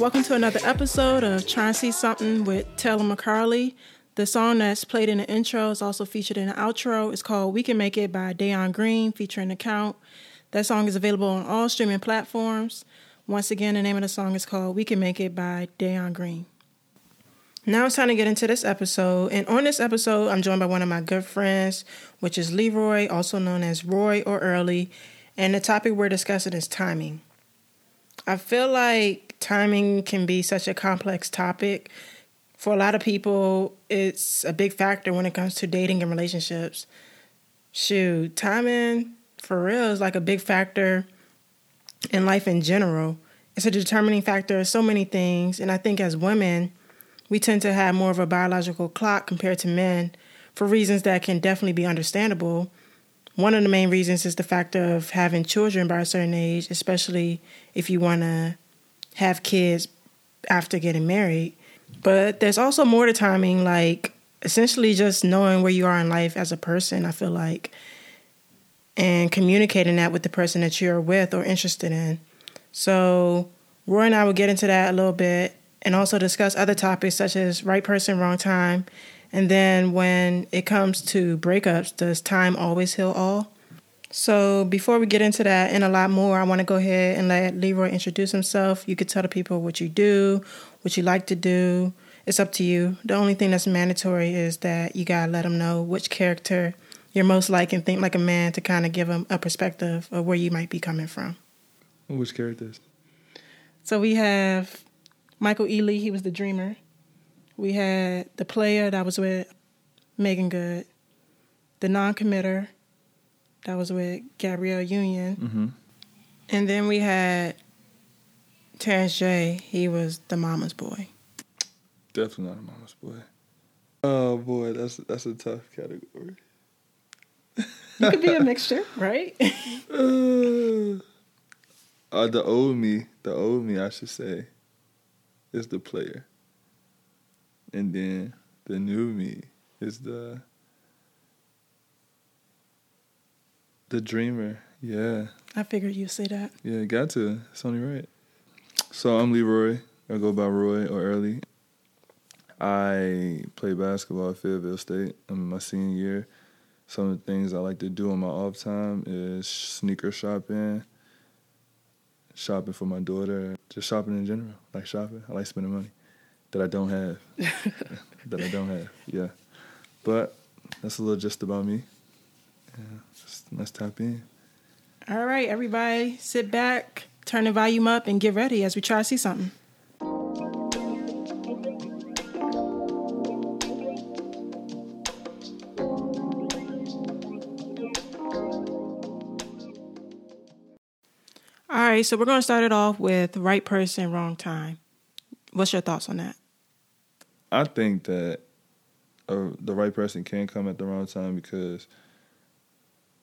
Welcome to another episode of Try and See Something with Taylor McCarley. The song that's played in the intro is also featured in the outro. It's called We Can Make It by Dayon Green, featuring the Count. That song is available on all streaming platforms. Once again, the name of the song is called We Can Make It by Dayon Green. Now it's time to get into this episode. And on this episode, I'm joined by one of my good friends, which is Leroy, also known as Roy or Early. And the topic we're discussing is timing. I feel like timing can be such a complex topic. For a lot of people, it's a big factor when it comes to dating and relationships. Shoot, timing for real is like a big factor in life in general. It's a determining factor of so many things. And I think as women, we tend to have more of a biological clock compared to men for reasons that can definitely be understandable. One of the main reasons is the factor of having children by a certain age, especially if you want to have kids after getting married. But there's also more to timing, like essentially just knowing where you are in life as a person, I feel like, and communicating that with the person that you're with or interested in. So, Roy and I will get into that a little bit and also discuss other topics such as right person, wrong time. And then when it comes to breakups, does time always heal all? So before we get into that and a lot more, I want to go ahead and let Leroy introduce himself. You could tell the people what you do, what you like to do. It's up to you. The only thing that's mandatory is that you gotta let them know which character you're most like and think like a man to kind of give them a perspective of where you might be coming from. Which characters? So we have Michael Ealy. He was the dreamer. We had the player that was with Meagan Good, the non-committer that was with Gabrielle Union. Mm-hmm. And then we had Terrence J. He was the mama's boy. Definitely not a mama's boy. Oh boy, that's that's a tough category. You could be a mixture, right? uh, uh, the old me, the old me, I should say, is the player, and then the new me is the the dreamer. Yeah. I figured you'd say that. Yeah, got to. It's only right. So I'm Leroy. I go by Roy or Early. I play basketball at Fayetteville State. I'm in my senior year. Some of the things I like to do on my off time is sneaker shopping, shopping for my daughter, just shopping in general. I like shopping. I like spending money that I don't have. that I don't have. Yeah. But that's a little just about me. Yeah. Just, let's tap in. All right, everybody, sit back, turn the volume up, and get ready as we try to see something. All right, so we're going to start it off with right person, wrong time. What's your thoughts on that? I think that uh, the right person can come at the wrong time because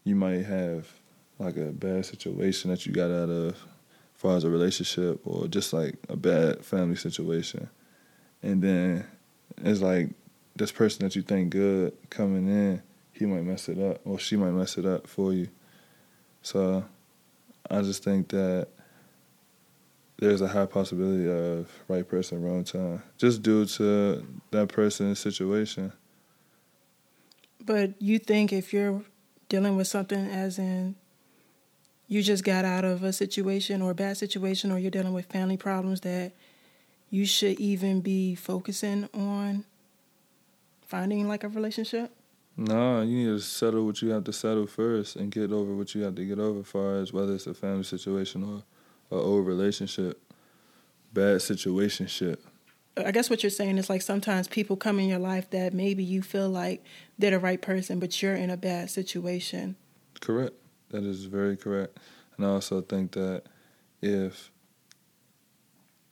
you might have like a bad situation that you got out of as far as a relationship or just like a bad family situation. And then it's like this person that you think good coming in, he might mess it up or she might mess it up for you. So I just think that there's a high possibility of right person, wrong time, just due to that person's situation. But you think if you're dealing with something as in you just got out of a situation or a bad situation or you're dealing with family problems that you should even be focusing on finding like a relationship? No, you need to settle what you have to settle first and get over what you have to get over as far as whether it's a family situation or a old relationship, bad situationship. I guess what you're saying is like sometimes people come in your life that maybe you feel like they're the right person, but you're in a bad situation. Correct. That is very correct. And I also think that if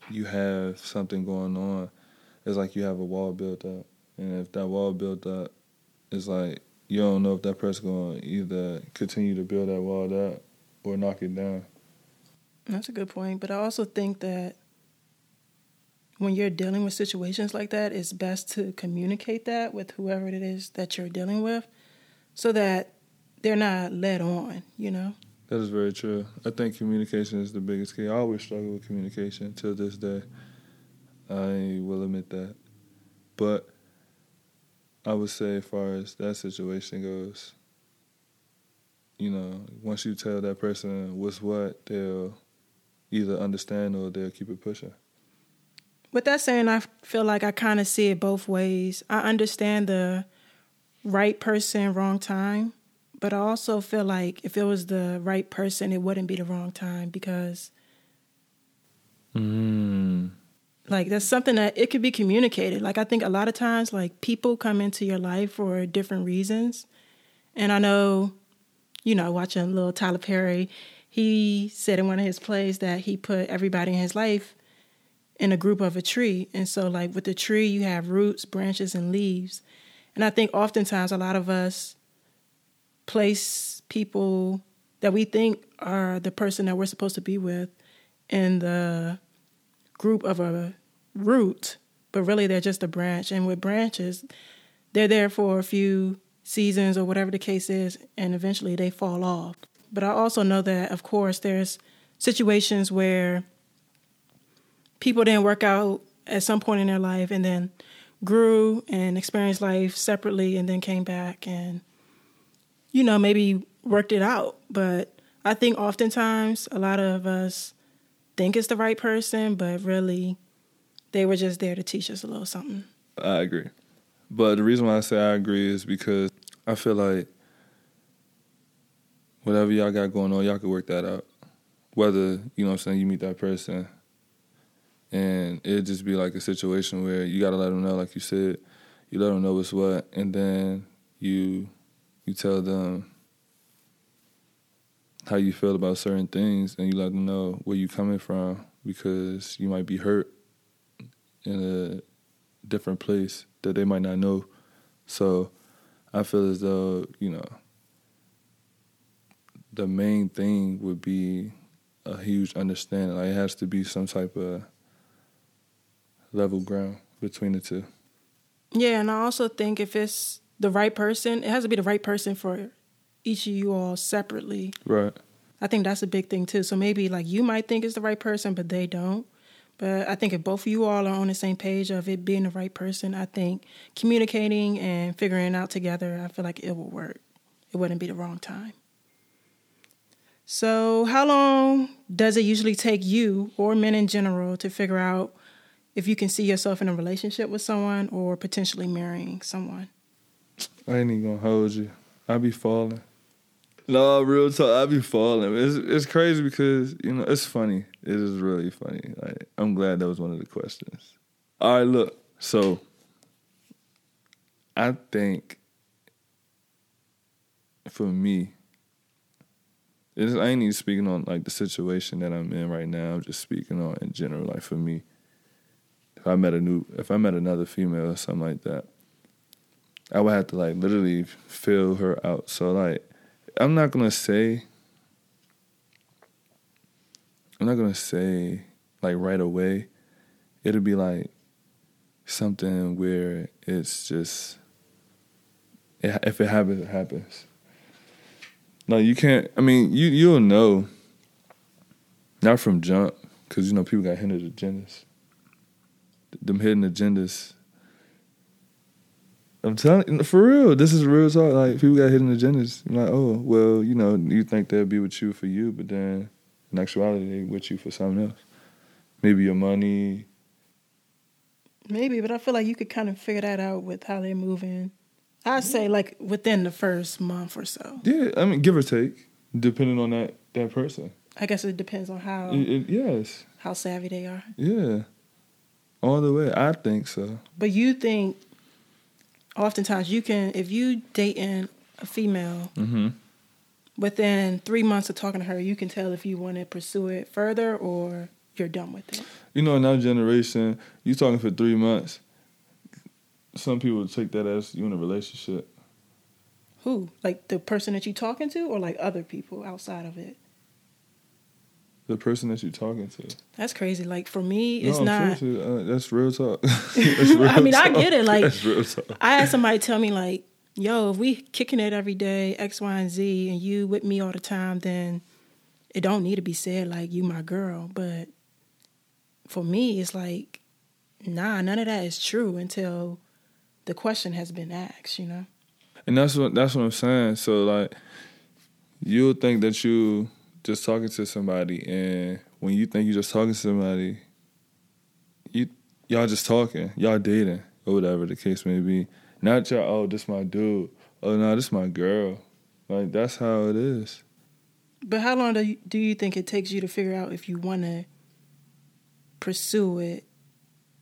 you have something going on, it's like you have a wall built up. And if that wall built up, it's like you don't know if that person going to either continue to build that wall up or knock it down. That's a good point. But I also think that when you're dealing with situations like that, it's best to communicate that with whoever it is that you're dealing with so that they're not led on, you know? That is very true. I think communication is the biggest key. I always struggle with communication till this day. I will admit that. But I would say, as far as that situation goes, you know, once you tell that person what's what, they'll either understand or they'll keep it pushing. With that saying, I feel like I kind of see it both ways. I understand the right person, wrong time, but I also feel like if it was the right person, it wouldn't be the wrong time because, Mm. like, that's something that it could be communicated. Like, I think a lot of times, like, people come into your life for different reasons. And I know, you know, watching little Tyler Perry, he said in one of his plays that he put everybody in his life in a group of a tree. And so, like, with the tree, you have roots, branches, and leaves. And I think oftentimes a lot of us place people that we think are the person that we're supposed to be with in the group of a root, but really they're just a branch. And with branches, they're there for a few seasons or whatever the case is, and eventually they fall off. But I also know that, of course, there's situations where people didn't work out at some point in their life and then grew and experienced life separately and then came back and, you know, maybe worked it out. But I think oftentimes a lot of us think it's the right person, but really they were just there to teach us a little something. I agree. But the reason why I say I agree is because I feel like whatever y'all got going on, y'all could work that out. Whether, you know what I'm saying, you meet that person and it just be like a situation where you gotta let them know, like you said, you let them know what's what, and then you you tell them how you feel about certain things, and you let them know where you coming from because you might be hurt in a different place that they might not know. So I feel as though you know the main thing would be a huge understanding. Like it has to be some type of level ground between the two. Yeah, and I also think if it's the right person, it has to be the right person for each of you all separately. Right. I think that's a big thing too. So maybe like you might think it's the right person, but they don't. But I think if both of you all are on the same page of it being the right person, I think communicating and figuring it out together, I feel like it will work. It wouldn't be the wrong time. So, how long does it usually take you or men in general to figure out if you can see yourself in a relationship with someone or potentially marrying someone? I ain't even gonna hold you. I be falling. No, real talk. I be falling. It's it's crazy because you know it's funny. It is really funny. Like I'm glad that was one of the questions. All right, look. So I think for me, it's, I ain't even speaking on like the situation that I'm in right now. I'm just speaking on in general. Like for me, if I met a new, if I met another female or something like that, I would have to like literally fill her out. So like, I'm not gonna say, I'm not gonna say like right away. It'll be like something where it's just, if it happens, it happens. No, you can't. I mean, you you'll know. Not from jump, because you know people got hidden agendas. Them hidden agendas. I'm telling for real. This is real talk. Like people got hidden agendas. I'm like, oh well, you know, you think they'll be with you for you, but then in actuality, they with you for something else. Maybe your money. Maybe, but I feel like you could kind of figure that out with how they're moving. I'd say like within the first month or so. Yeah, I mean, give or take, depending on that that person. I guess it depends on how It- it- yes, how savvy they are. yeah, all the way. I think so. But you think oftentimes you can if you dating a female Mm-hmm. within three months of talking to her, you can tell if you want to pursue it further or you're done with it. You know, in our generation, you talking for three months. Some people take that as you in a relationship. Who? Like the person that you're talking to or like other people outside of it? The person that you're talking to. That's crazy. Like for me, it's no, not uh, that's real talk. That's real I mean, I get it, like- talk. I had somebody tell me like, "Yo, if we kicking it every day, X, Y, and Z, and you with me all the time, then it don't need to be said like you my girl, but for me it's like nah, none of that is true until the question has been asked, you know. And that's what that's what I'm saying. So like you'll think that you just talking to somebody and when you think you're just talking to somebody, you y'all just talking, y'all dating, or whatever the case may be. Not y'all, oh, this my dude. Oh no, this my girl. Like that's how it is. But how long do you, do you think it takes you to figure out if you want to pursue it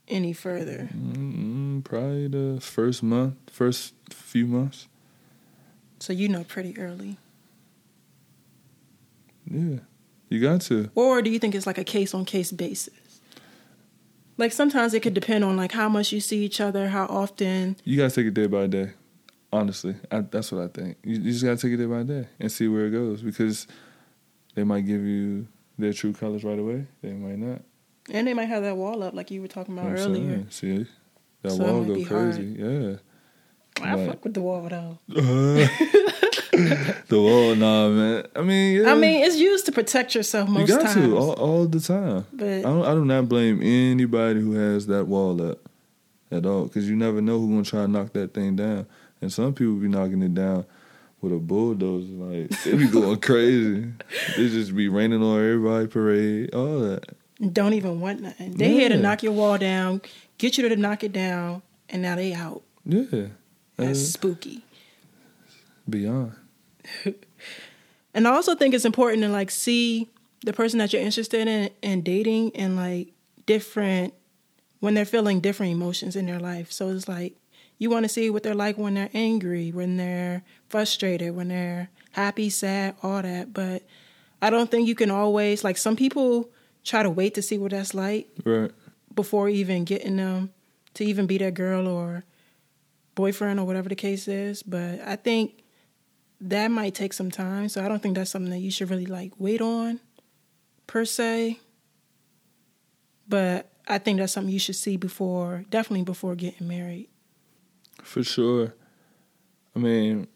any further? Mm-hmm, probably the first month, first few months. So you know pretty early. Yeah, you got to. Or do you think it's like a case on case basis? Like sometimes it could depend on like how much you see each other, how often. You gotta take it day by day. Honestly, I, that's what I think. You, you just gotta take it day by day and see where it goes because they might give you their true colors right away. They might not. And they might have that wall up like you were talking about earlier. See, that so wall go crazy. Hard. Yeah. I like, fuck with the wall though. the wall, nah, man. I mean, yeah. I mean, it's used to protect yourself most You got times. to all, all the time. But I don't, I do not blame anybody who has that wall up at all because you never know who's gonna try to knock that thing down. And some people be knocking it down with a bulldozer. Like they be going crazy. They just be raining on everybody, parade, all that. Don't even want nothing. They yeah. here to knock your wall down, get you to knock it down, and now they out. Yeah, that's uh, spooky. Beyond. and I also think it's important to like see the person that you're interested in and dating and like different when they're feeling different emotions in their life. So it's like you want to see what they're like when they're angry, when they're frustrated, when they're happy, sad, all that. But I don't think you can always like some people try to wait to see what that's like right. before even getting them to even be that girl or boyfriend or whatever the case is. But I think that might take some time. So I don't think that's something that you should really like wait on per se. But I think that's something you should see before, definitely before getting married. For sure. I mean,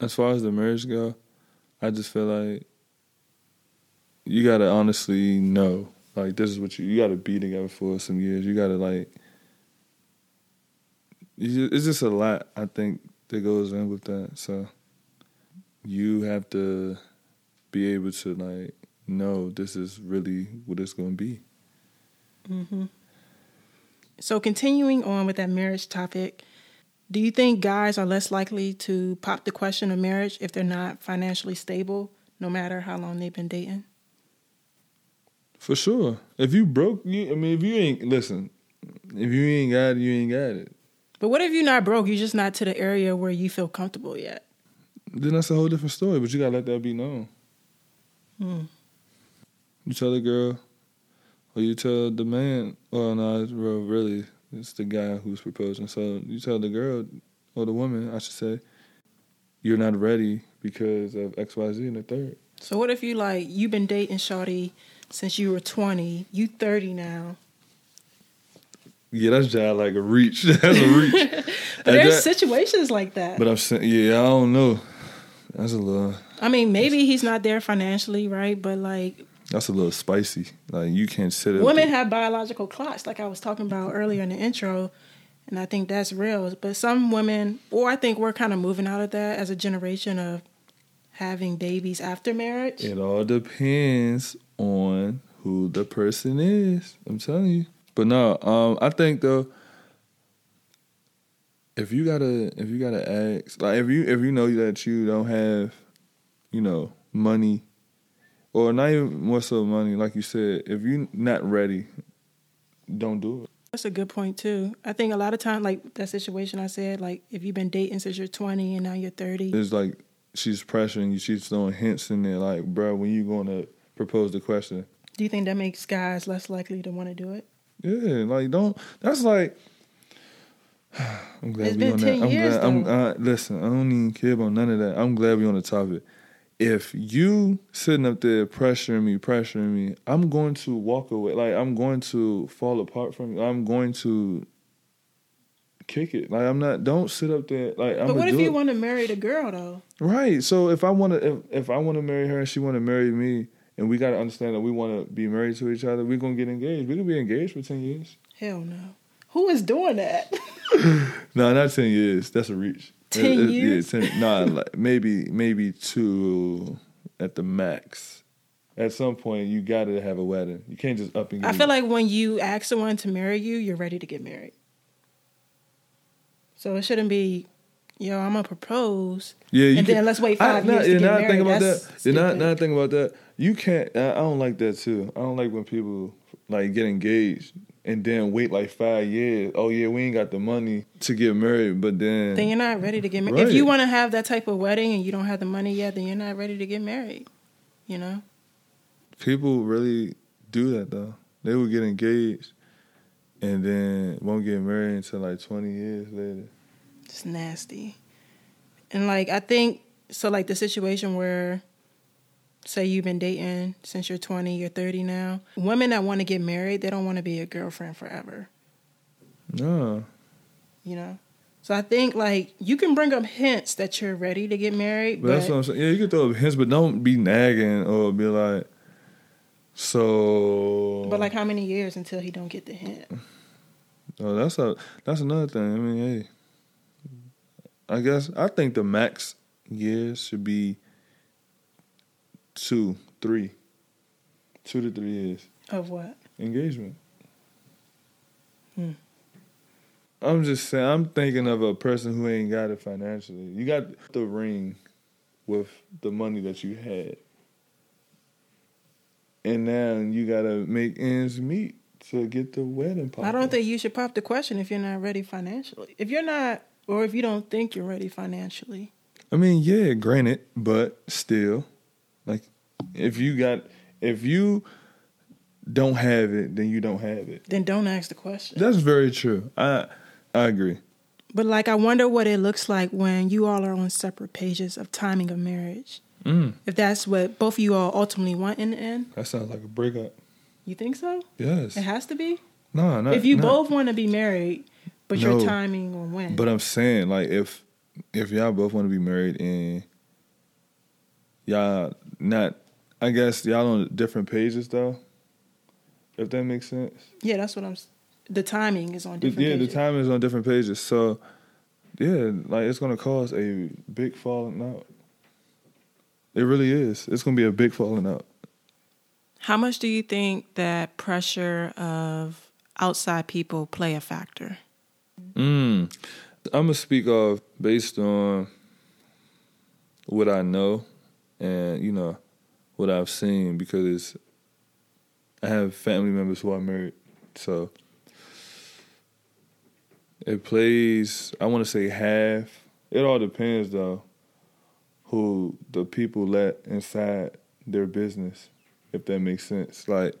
as far as the marriage go, I just feel like you gotta honestly know, like this is what you you gotta be together for some years. You gotta like, it's just a lot. I think that goes in with that. So you have to be able to like know this is really what it's going to be. Mm-hmm. So continuing on with that marriage topic, do you think guys are less likely to pop the question of marriage if they're not financially stable, no matter how long they've been dating? For sure. If you broke, you I mean, if you ain't listen, if you ain't got it, you ain't got it. But what if you're not broke? You're just not to the area where you feel comfortable yet. Then that's a whole different story. But you gotta let that be known. Hmm. You tell the girl, or you tell the man. Well, no, it's really, it's the guy who's proposing. So you tell the girl or the woman, I should say, you're not ready because of X, Y, Z, and the third. So what if you like you've been dating Shawty since you were 20, you 30 now, yeah, that's just like a reach. That's a reach. but there's situations like that. But I'm saying, yeah, I don't know. That's a little. I mean, maybe he's not there financially, right? But like, that's a little spicy. Like you can't sit. Women have biological clocks, like I was talking about earlier in the intro, and I think that's real. But some women, or I think we're kind of moving out of that as a generation of having babies after marriage. It all depends on who the person is. I'm telling you. But no, um, I think though, if you gotta if you gotta ask like if you if you know that you don't have, you know, money, or not even more so money, like you said, if you're not ready, don't do it. That's a good point too. I think a lot of time, like that situation I said, like if you've been dating since you're 20 and now you're 30, it's like she's pressuring you. She's throwing hints in there, like, bro, when you gonna propose the question? Do you think that makes guys less likely to want to do it? Yeah, like don't. That's like. I'm glad it's we on that. I'm years, glad. I'm uh, listen. I don't even care about none of that. I'm glad we on the topic. If you sitting up there pressuring me, pressuring me, I'm going to walk away. Like I'm going to fall apart from you. I'm going to kick it. Like I'm not. Don't sit up there. Like I'm. But what if you want to marry the girl though? Right. So if I want to, if, if I want to marry her and she want to marry me, and we got to understand that we want to be married to each other, we're gonna get engaged. We're gonna be engaged for ten years. Hell no. Who is doing that? No, not ten years. That's a reach. 10 uh, uh, It- it- years? Yeah, 10, nah, like maybe maybe two at the max. At some point, you got to have a wedding. You can't just up and. I feel like when you ask someone to marry you, you're ready to get married. So it shouldn't be, yo, I'm gonna propose, Yeah, you and can, then let's wait I, five nah, years to get now I married. think about That's that. Yeah, now, stupid. now I think about that. You can't. I, I don't like that too. I don't like when people like get engaged and then wait like five years. Oh yeah, we ain't got the money to get married, but then, then you're not ready to get married. If you want to have that type of wedding and you don't have the money yet, then you're not ready to get married. You know? people really do that though. They will get engaged and then won't get married until like twenty years later. It's nasty. And like I think so like the situation where say you've been dating since you're 20, you're 30 now. Women that want to get married, they don't want to be a girlfriend forever, No, you know? So I think like you can bring up hints that you're ready to get married, but but, that's what I'm saying. Yeah, you can throw up hints, but don't be nagging or be like, so. but like how many years until he don't get the hint? Oh, that's a that's another thing. I mean, hey, I guess I think the max years should be two, three, two to three years Of what? engagement. Hmm. I'm just saying. I'm thinking of a person who ain't got it financially. You got the ring with the money that you had, and now you gotta make ends meet to get the wedding. Pop I don't poppin'. think you should pop the question if you're not ready financially. If you're not or if you don't think you're ready financially. I mean, yeah, granted, but still, like, if you got, if you don't have it, then you don't have it. Then don't ask the question. That's very true. I I agree. But like, I wonder what it looks like when you all are on separate pages of timing of marriage. Mm, If that's what both of you all ultimately want in the end, that sounds like a breakup. you think so? Yes. It has to be. No, no. if you not- both want to be married, but No. your timing on when. But I'm saying, like, if if y'all both want to be married and y'all not, I guess y'all on different pages though. If that makes sense. yeah, that's what I'm. The timing is on different. yeah, pages. the time is on different pages. So, yeah, like it's gonna cause a big falling out. It really is. It's gonna be a big falling out. How much do you think that pressure of outside people play a factor? Mm. I'm gonna speak of based on what I know and you know what I've seen because I have family members who are married, so it plays. I want to say half. It all depends though, who the people let inside their business, if that makes sense. Like,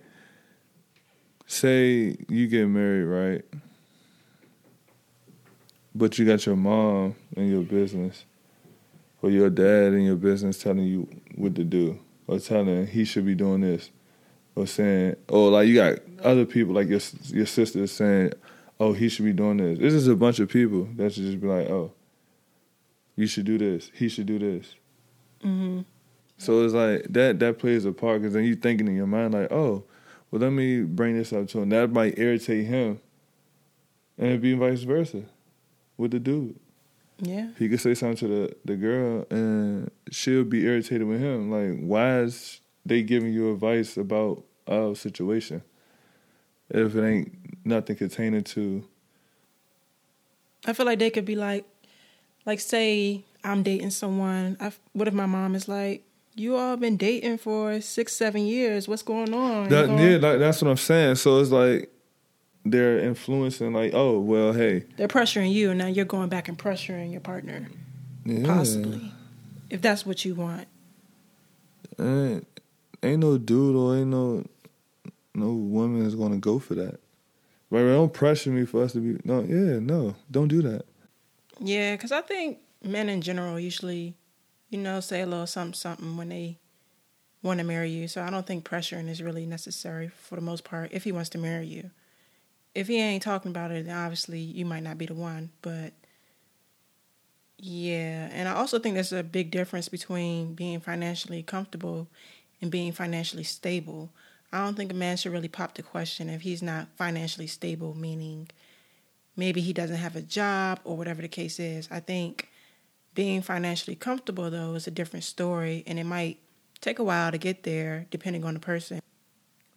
say you get married, right? But you got your mom in your business, or your dad in your business telling you what to do, or telling he should be doing this, or saying, oh, like you got other people like your your sister saying, oh he should be doing this. This is a bunch of people that should just be like, oh, you should do this, he should do this. Mm-hmm. So it's like that that plays a part because then you're thinking in your mind like, oh, well let me bring this up to him. That might irritate him, and it'd be vice versa with the dude. Yeah. He could say something to the the girl, and she'll be irritated with him. Like, why is they giving you advice about our situation if it ain't nothing containing to? I feel like they could be like, like say I'm dating someone. I, what if my mom is like, you all been dating for six, seven years. What's going on? That, know? yeah, like, that's what I'm saying. So it's like they're influencing. Like, oh well, hey, They're pressuring you, and now you're going back and pressuring your partner, yeah. possibly, if that's what you want. Ain't, ain't no dude or ain't no no woman is gonna go for that. Right? Don't pressure me for us to be no. Yeah, no, don't do that. Yeah, because I think men in general usually, you know, say a little something, something when they want to marry you. So I don't think pressuring is really necessary for the most part if he wants to marry you. If he ain't talking about it, then obviously you might not be the one. But yeah, and I also think there's a big difference between being financially comfortable and being financially stable. I don't think a man should really pop the question if he's not financially stable, meaning maybe he doesn't have a job or whatever the case is. I think being financially comfortable, though, is a different story, and it might take a while to get there depending on the person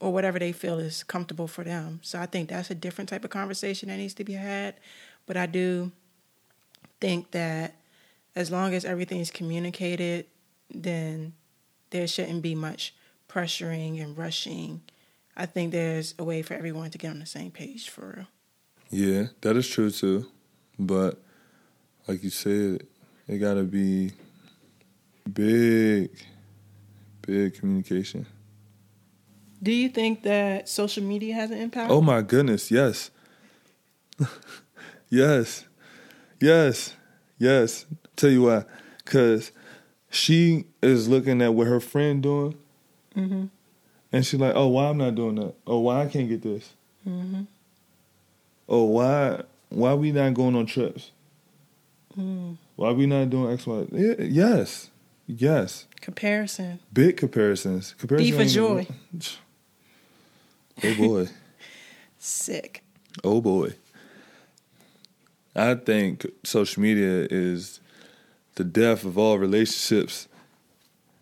or whatever they feel is comfortable for them. So I think that's a different type of conversation that needs to be had. But I do think that as long as everything's communicated, then there shouldn't be much pressuring and rushing. I think there's a way for everyone to get on the same page for real. Yeah, that is true too. But like you said, it gotta be big, big communication. Do you think that social media has an impact? Oh my goodness, yes. yes. Yes. Yes. Tell you why. Cause she is looking at what her friend doing. Mm-hmm. And she's like, oh, why I'm not doing that? Oh, why I can't get this? Mm-hmm. Oh, why why we not going on trips? Mm. Why we not doing X, Y? Yes. Yes. Comparison. Big comparisons. Comparison. B for joy. Oh boy. Sick. Oh boy. I think social media is the death of all relationships.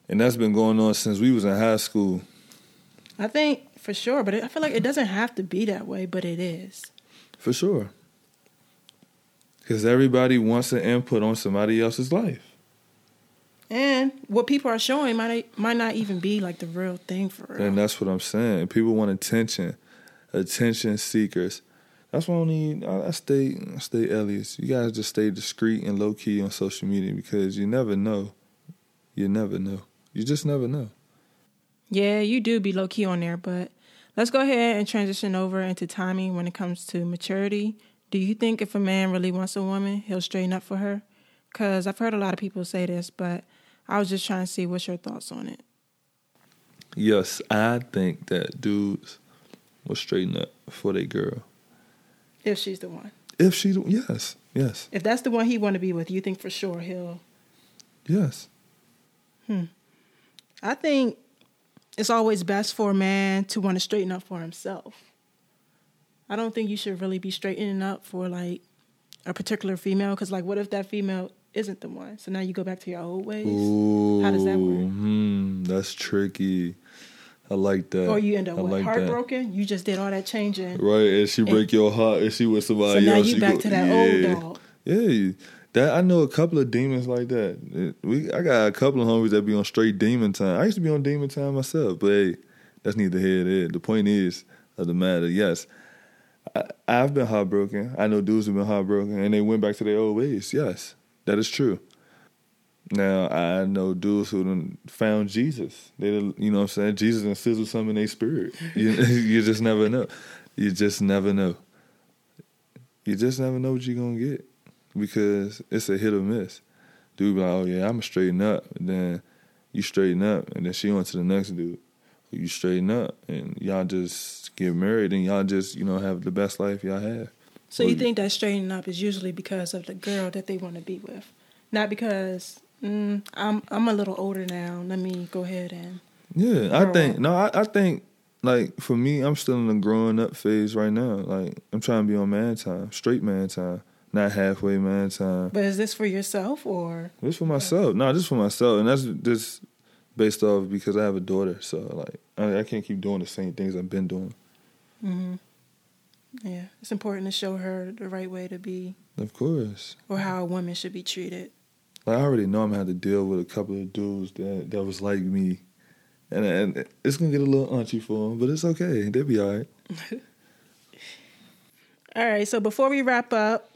And that's been going on since we was in high school. I think for sure, but I feel like it doesn't have to be that way, but it is. For sure. Because everybody wants an input on somebody else's life. And what people are showing might might not even be like the real thing for real. And that's what I'm saying. People want attention, attention seekers. That's why I need. I stay, I stay Elias. You guys just stay discreet and low key on social media because you never know. You never know. You just never know. Yeah, you do be low key on there, but let's go ahead and transition over into timing when it comes to maturity. Do you think if a man really wants a woman, he'll straighten up for her? Because I've heard a lot of people say this, but I was just trying to see what's your thoughts on it. Yes, I think that dudes will straighten up for their girl. If she's the one. If she, yes, yes. If that's the one he want to be with, you think for sure he'll. Yes. Hmm. I think it's always best for a man to want to straighten up for himself. I don't think you should really be straightening up for like a particular female because, like, what if that female isn't the one. So now you go back to your old ways. Ooh, How does that work? Hmm, that's tricky. I like that. Or you end up like heartbroken. That. You just did all that changing, right? And she break your heart, and she with somebody else? so now you back go, to that yeah, old dog. Yeah, that I know a couple of demons like that. We I got a couple of homies that be on straight demon time. I used to be on demon time myself, but hey, that's neither here nor there. The point is of the matter. Yes, I, I've been heartbroken. I know dudes have been heartbroken, and they went back to their old ways. Yes, that is true. Now I know dudes who found Jesus. They, you know, what I'm saying Jesus and sizzle something in their spirit. You, you just never know. You just never know. You just never know what you're gonna get because it's a hit or miss. Dude be like, oh yeah, I'ma straighten up. And then you straighten up, and then she went to the next dude. You straighten up, and y'all just get married, and y'all just you know have the best life y'all have. So you think that straightening up is usually because of the girl that they want to be with, not because mm, I'm I'm a little older now. Let me go ahead and yeah. I think up. no. I, I think like for me, I'm still in the growing up phase right now. Like I'm trying to be on man time, straight man time, not halfway man time. But is this for yourself or? This for myself. No, this for myself, and that's just based off because I have a daughter. So like I, I can't keep doing the same things I've been doing. Mm-hmm. Yeah, it's important to show her the right way to be. Of course. Or how a woman should be treated. Like I already know I'm gonna have to deal with a couple of dudes that that was like me, and, and it's gonna get a little unchy for them, but it's okay. They'll be all right. all right. So before we wrap up,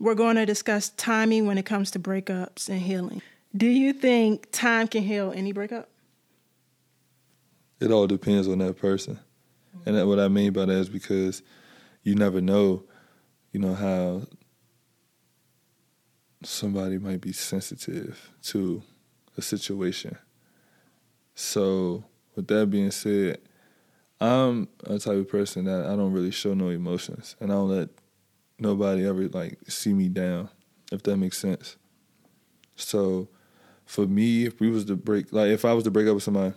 we're going to discuss timing when it comes to breakups and healing. Do you think time can heal any breakup? It all depends on that person, and what I mean by that is because you never know, you know, how somebody might be sensitive to a situation. So, with that being said, I'm a type of person that I don't really show no emotions, and I don't let nobody ever like see me down, if that makes sense. So, for me, if we was to break, like if I was to break up with somebody,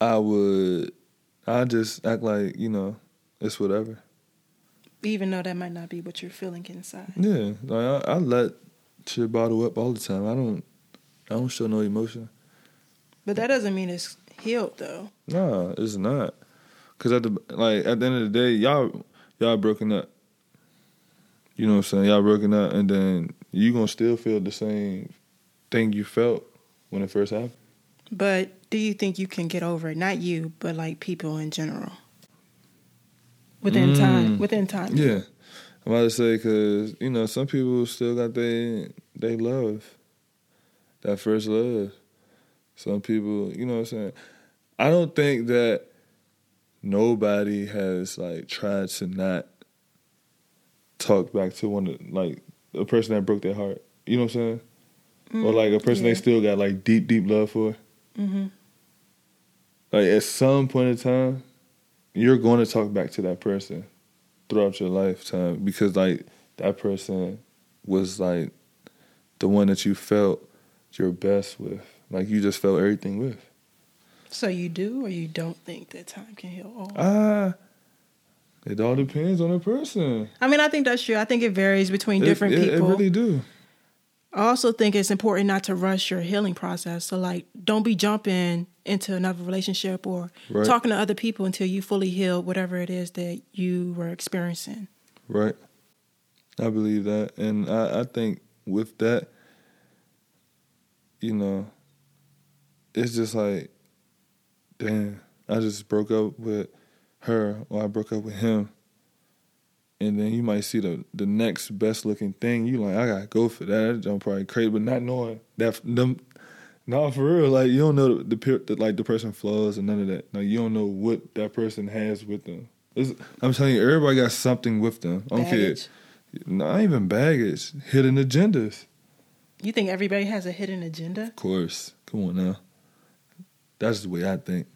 I would, I just act like you know, it's whatever. Even though that might not be what you're feeling inside. Yeah, like I, I let shit bottle up all the time. I don't, I don't show no emotion. But that doesn't mean it's healed though. Nah, it's not. Cause at the like at the end of the day, y'all y'all broken up. You know what I'm saying? Y'all broken up, and then you gonna still feel the same thing you felt when it first happened. But do you think you can get over it? Not you, but like people in general. Within Mm. time. Within time. Yeah, I'm about to say because you know some people still got they they love, that first love. Some people, you know what I'm saying. I don't think that nobody has like tried to not talk back to one of like a person that broke their heart. You know what I'm saying? or like a person yeah. they still got like deep, deep love for. Mm-hmm. Like at some point in time, you're going to talk back to that person throughout your lifetime because like that person was like the one that you felt your best with. Like you just felt everything with. So you do or you don't think that time can heal all? Ah, it all depends on the person. I mean, I think that's true. I think it varies between It- different it, people. It really do. I also think it's important not to rush your healing process. So, like, don't be jumping into another relationship or Right. talking to other people until you fully heal whatever it is that you were experiencing. Right. I believe that. And I, I think with that, you know, it's just like, damn, I just broke up with her or I broke up with him. And then you might see the the next best looking thing. You like, I gotta go for that. I'm probably crazy, but not knowing that them no, for real. Like you don't know the, the, the like the person flaws and none of that. Like you don't know what that person has with them. It's, I'm telling you, everybody got something with them. I don't care. Not even baggage, hidden agendas. You think everybody has a hidden agenda? Of course. Come on now. That's the way I think.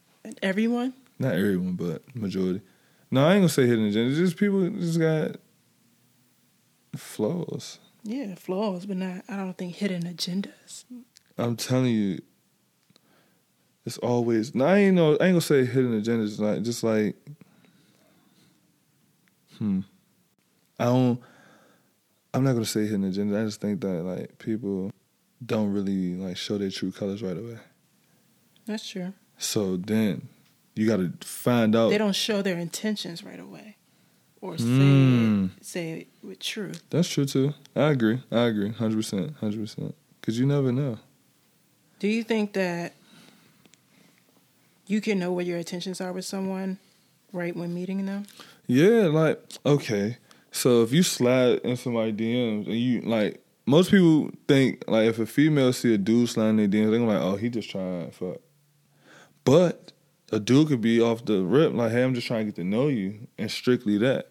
Everyone? Not everyone, but majority. No, I ain't gonna say hidden agendas. Just people just got flaws. Yeah, flaws, but not, I don't think hidden agendas. I'm telling you, it's always. No, I ain't know. I ain't gonna say hidden agendas. Like just like, hmm. I don't. I'm not gonna say hidden agenda. I just think that like people don't really like show their true colors right away. That's true. So then you got to find out. They don't show their intentions right away or say, Mm. it, say it with truth. That's true too. I agree. I agree. Hundred percent. Hundred percent. Because you never know. Do you think that you can know what your intentions are with someone right when meeting them? Yeah, like okay. So if you slide in somebody's DMs and you like, most people think like if a female see a dude sliding their DMs, they're gonna like, oh, he just trying to fuck. But a dude could be off the rip like, hey, I'm just trying to get to know you, and strictly that.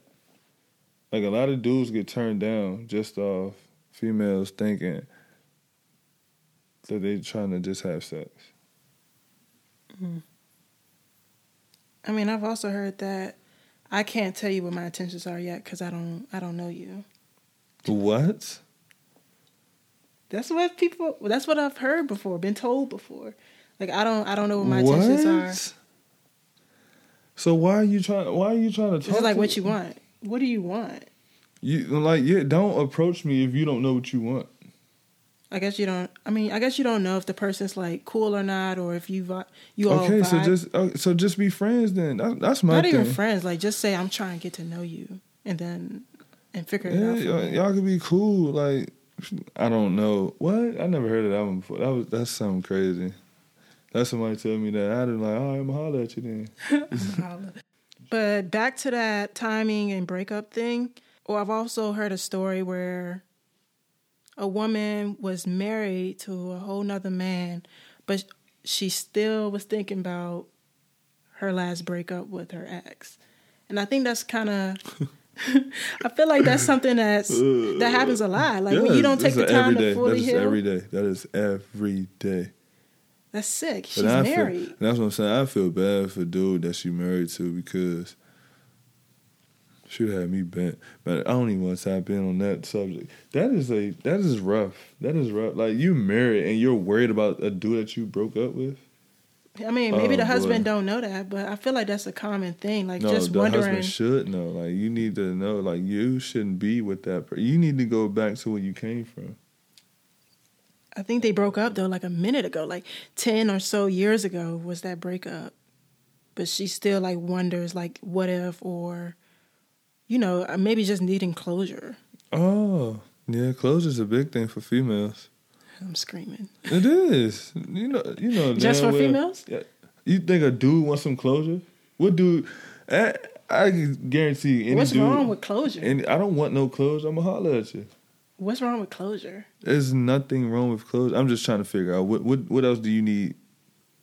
Like a lot of dudes get turned down just off females thinking that they're trying to just have sex. Mm-hmm. I mean, I've also heard that I can't tell you what my intentions are yet because I don't, I don't know you. What? That's what people. That's what I've heard before, been told before. Like I don't, I don't know what my intentions are. So why are you trying? Why are you trying to talk? It's like to- what you want. What do you want? You like yeah. Don't approach me if you don't know what you want. I guess you don't. I mean, I guess you don't know if the person's like cool or not, or if you vi- you all okay, so just uh, so just be friends then. That, that's my not thing. even friends. Like just say I'm trying to get to know you, and then and figure it Yeah, out. y'all, y'all could be cool. Like I don't know what. I never heard of that one before. That was that's something crazy. That's somebody tell me that. I'd be like, oh, I'm gonna holler at you then. But back to that timing and breakup thing. Or I've also heard a story where a woman was married to a whole nother man, but she still was thinking about her last breakup with her ex. And I think that's kind of. I feel like that's something that's that happens a lot. Like when you don't take the time day. to fully That is heal. every day. That is every day. That's sick. She's But married. Feel, that's what I'm saying. I feel bad for dude that she married to because should have me bent. But I don't even want to tap in on that subject. That is a that is rough. That is rough. Like you married and you're worried about a dude that you broke up with. I mean, maybe Oh, the husband boy. don't know that, but I feel like that's a common thing. Like no, just the wondering. husband should know. Like you need to know. Like you shouldn't be with that. Per- you need to go back to where you came from. I think they broke up though, like a minute ago, like ten or so years ago was that breakup. But she still like wonders, like what if, or you know, uh, maybe just needing closure. Oh, yeah. Closure's a big thing for females. I'm screaming. It is. You know. You know. Just for well- females? Yeah. You think a dude wants some closure? What dude? I, I can guarantee any What's dude. wrong with closure? And I don't want no closure. I'm gonna holler at you. What's wrong with closure? There's nothing wrong with closure. I'm just trying to figure out what what what else do you need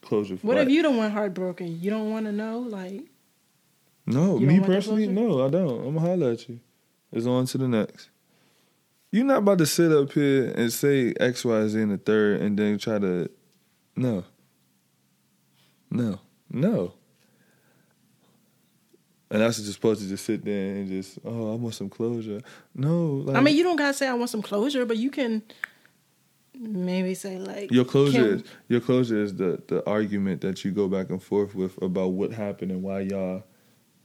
closure for? What if you don't want heartbroken? You don't want to know, like No, me don't want the personally, no, I don't. I'm gonna holler at you. It's on to the next. You're not about to sit up here and say X, Y, Z in the third and then try to no. No. No. And that's just supposed to just sit there and just, oh, I want some closure. No, like I mean, you don't gotta say I want some closure, but you can maybe say like your closure can- is your closure is the the argument that you go back and forth with about what happened and why y'all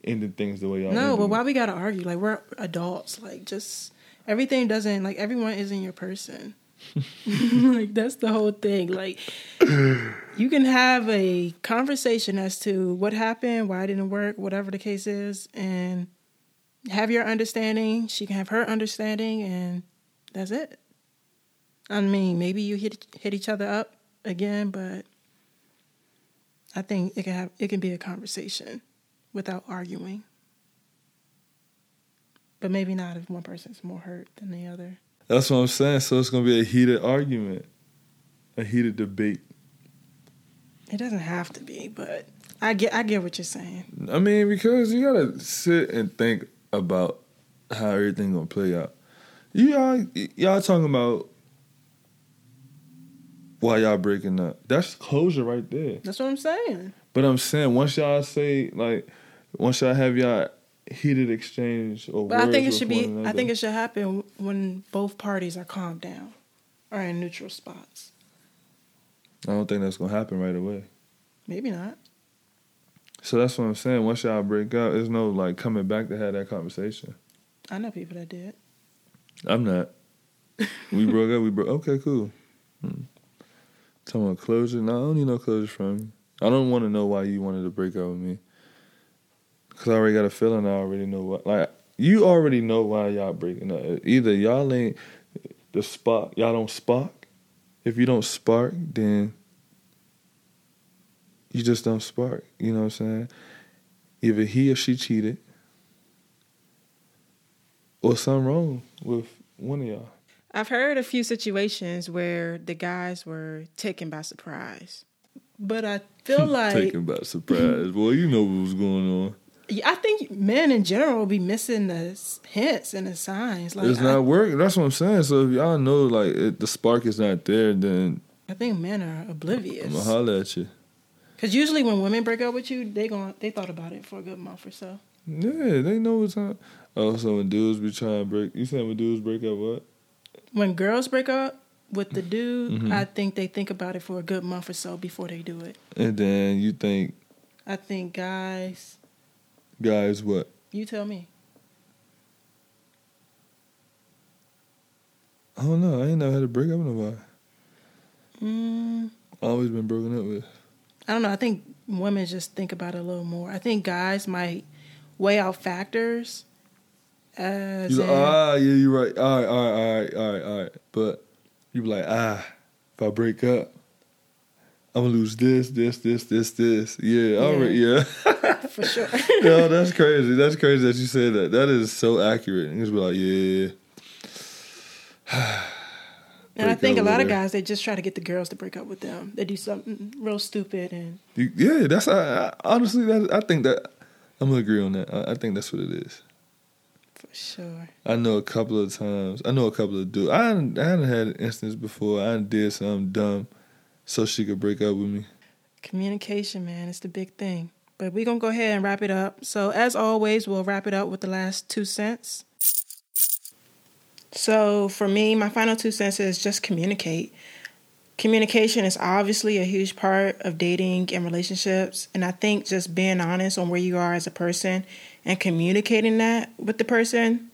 ended things the way y'all No, but why we gotta argue? Like we're adults. Like just everything doesn't like everyone isn't your person. like that's the whole thing. Like you can have a conversation as to what happened, why it didn't work, whatever the case is, and have your understanding. She can have her understanding, and that's it. I mean, maybe you hit hit each other up again, but I think it can have it can be a conversation without arguing. But maybe not if one person's more hurt than the other. That's what I'm saying. So it's gonna be a heated argument, a heated debate. It doesn't have to be, but I get I get what you're saying. I mean, because you gotta sit and think about how everything gonna play out. You y'all, y'all talking about why y'all breaking up? That's closure right there. That's what I'm saying. But I'm saying once y'all say like, once y'all have y'all heated exchange or But I think it should be I think it should happen when both parties are calmed down or in neutral spots. I don't think that's gonna happen right away. Maybe not. So that's what I'm saying. Once y'all break up, there's no like coming back to have that conversation. I know people that did. I'm not. We broke up. We broke. Okay, cool. Hmm. Talking about closure. No, I don't need no closure from you. I don't want to know why you wanted to break up with me. Cause I already got a feeling. I already know what. Like you already know why y'all breaking up. Either y'all ain't the spot. Y'all don't spark. If you don't spark, then you just don't spark. You know what I'm saying? Either he or she cheated, or something wrong with one of y'all. I've heard a few situations where the guys were taken by surprise. But I feel like Taken by surprise. Boy, you know what was going on. I think men in general will be missing the hints and the signs. Like it's I, not working. That's what I'm saying. So if y'all know like it, the spark is not there, then I think men are oblivious. I'm oblivious. gonna holler at you. Because usually when women break up with you, they gon' they thought about it for a good month or so. Yeah, they know what's up. Oh, so when dudes be trying to break, you saying when dudes break up, what? When girls break up with the dude, Mhm. I think they think about it for a good month or so before they do it. And then you think I think guys, guys, what? you tell me. I don't know. I ain't never had to break up with nobody. Mm, Always been broken up with. I don't know. I think women just think about it a little more. I think guys might weigh out factors. As You like, ah, yeah, you're right. All right, all right, all right, all right, all right. But you be like, ah, if I break up, I'm gonna lose this, this, this, this, this. Yeah, all right, yeah. for sure. Yo, that's crazy. That's crazy that you said that. That is so accurate. You just be like, yeah. And I think a lot of guys they just try to get the girls to break up with them. They do something real stupid and yeah, that's I, I, honestly that I think that I'm gonna agree on that. I, I think that's what it is. for sure. I know a couple of times. I know a couple of dudes. I I hadn't an instance before. I did something dumb, so she could break up with me. Communication, man, it's the big thing. But we're going to go ahead and wrap it up. So, as always, we'll wrap it up with the last two cents. So, for me, my final two cents is just communicate. Communication is obviously a huge part of dating and relationships. And I think just being honest on where you are as a person and communicating that with the person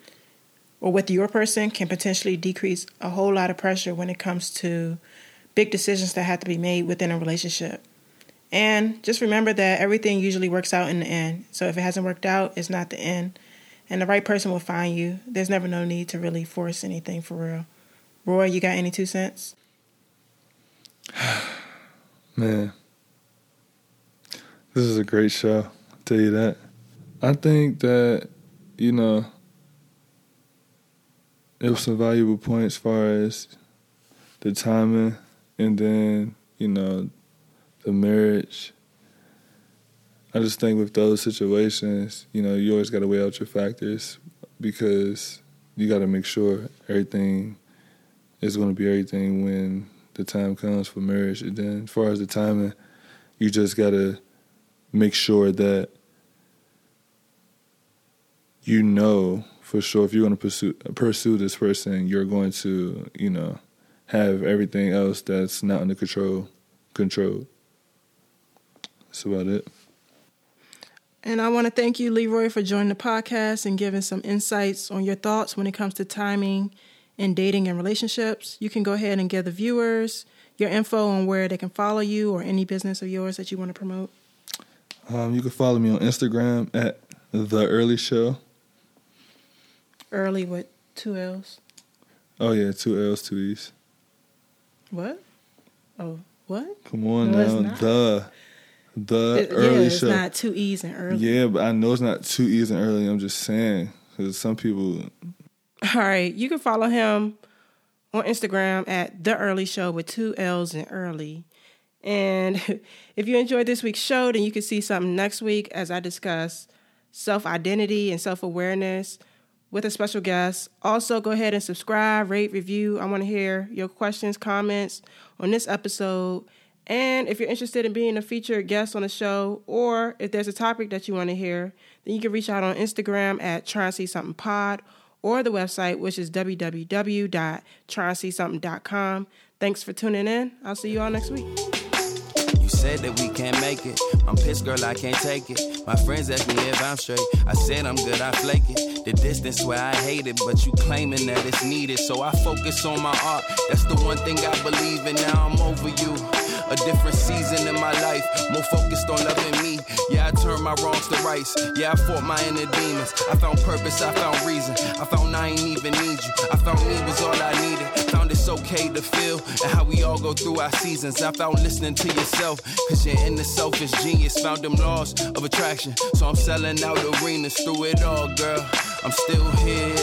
or with your person can potentially decrease a whole lot of pressure when it comes to big decisions that have to be made within a relationship. And just remember that everything usually works out in the end. So if it hasn't worked out, it's not the end. And the right person will find you. There's never no need to really force anything for real. Roy, you got any two cents? Man, this is a great show. I'll tell you that. I think that, you know, it was some valuable points as far as the timing and then, you know, the marriage. I just think with those situations, you know, you always got to weigh out your factors because you got to make sure everything is going to be everything when the time comes for marriage. And then, as far as the timing, you just got to make sure that you know for sure if you're going to pursue pursue this person, you're going to, you know, have everything else that's not under control controlled. That's about it. And I want to thank you, Leroy, for joining the podcast and giving some insights on your thoughts when it comes to timing in dating and relationships. You can go ahead and give the viewers your info on where they can follow you or any business of yours that you want to promote. Um, you can follow me on Instagram at the Early Show. Early with two L's. Oh yeah, two L's, two E's. What? Oh, what? Come on no, now, the the it, early yeah, it's show. not two E's and early. Yeah, but I know it's not two E's and early. I'm just saying because some people. All right, you can follow him on Instagram at the Early Show with two L's and early. And if you enjoyed this week's show, then you can see something next week as I discuss self identity and self awareness with a special guest. Also, go ahead and subscribe, rate, review. I want to hear your questions, comments on this episode. And if you're interested in being a featured guest on the show, or if there's a topic that you want to hear, then you can reach out on Instagram at try something pod or the website, which is www.tryandsee-something.com. Thanks for tuning in. I'll see you all next week. You said that we can't make it. I'm pissed, girl, I can't take it. My friends ask me if I'm straight. I said I'm good, I flake it. The distance where I hate it, but you claiming that it's needed. So I focus on my art. That's the one thing I believe in. Now I'm over you. A different season in my life, more focused on loving me. Yeah, I turned my wrongs to rights. Yeah, I fought my inner demons. I found purpose, I found reason. I found I ain't even need you. I found me was all I needed. Found it's okay to feel and how we all go through our seasons. I found listening to yourself, cause your inner self is genius. Found them laws of attraction. So I'm selling out arenas through it all, girl. I'm still here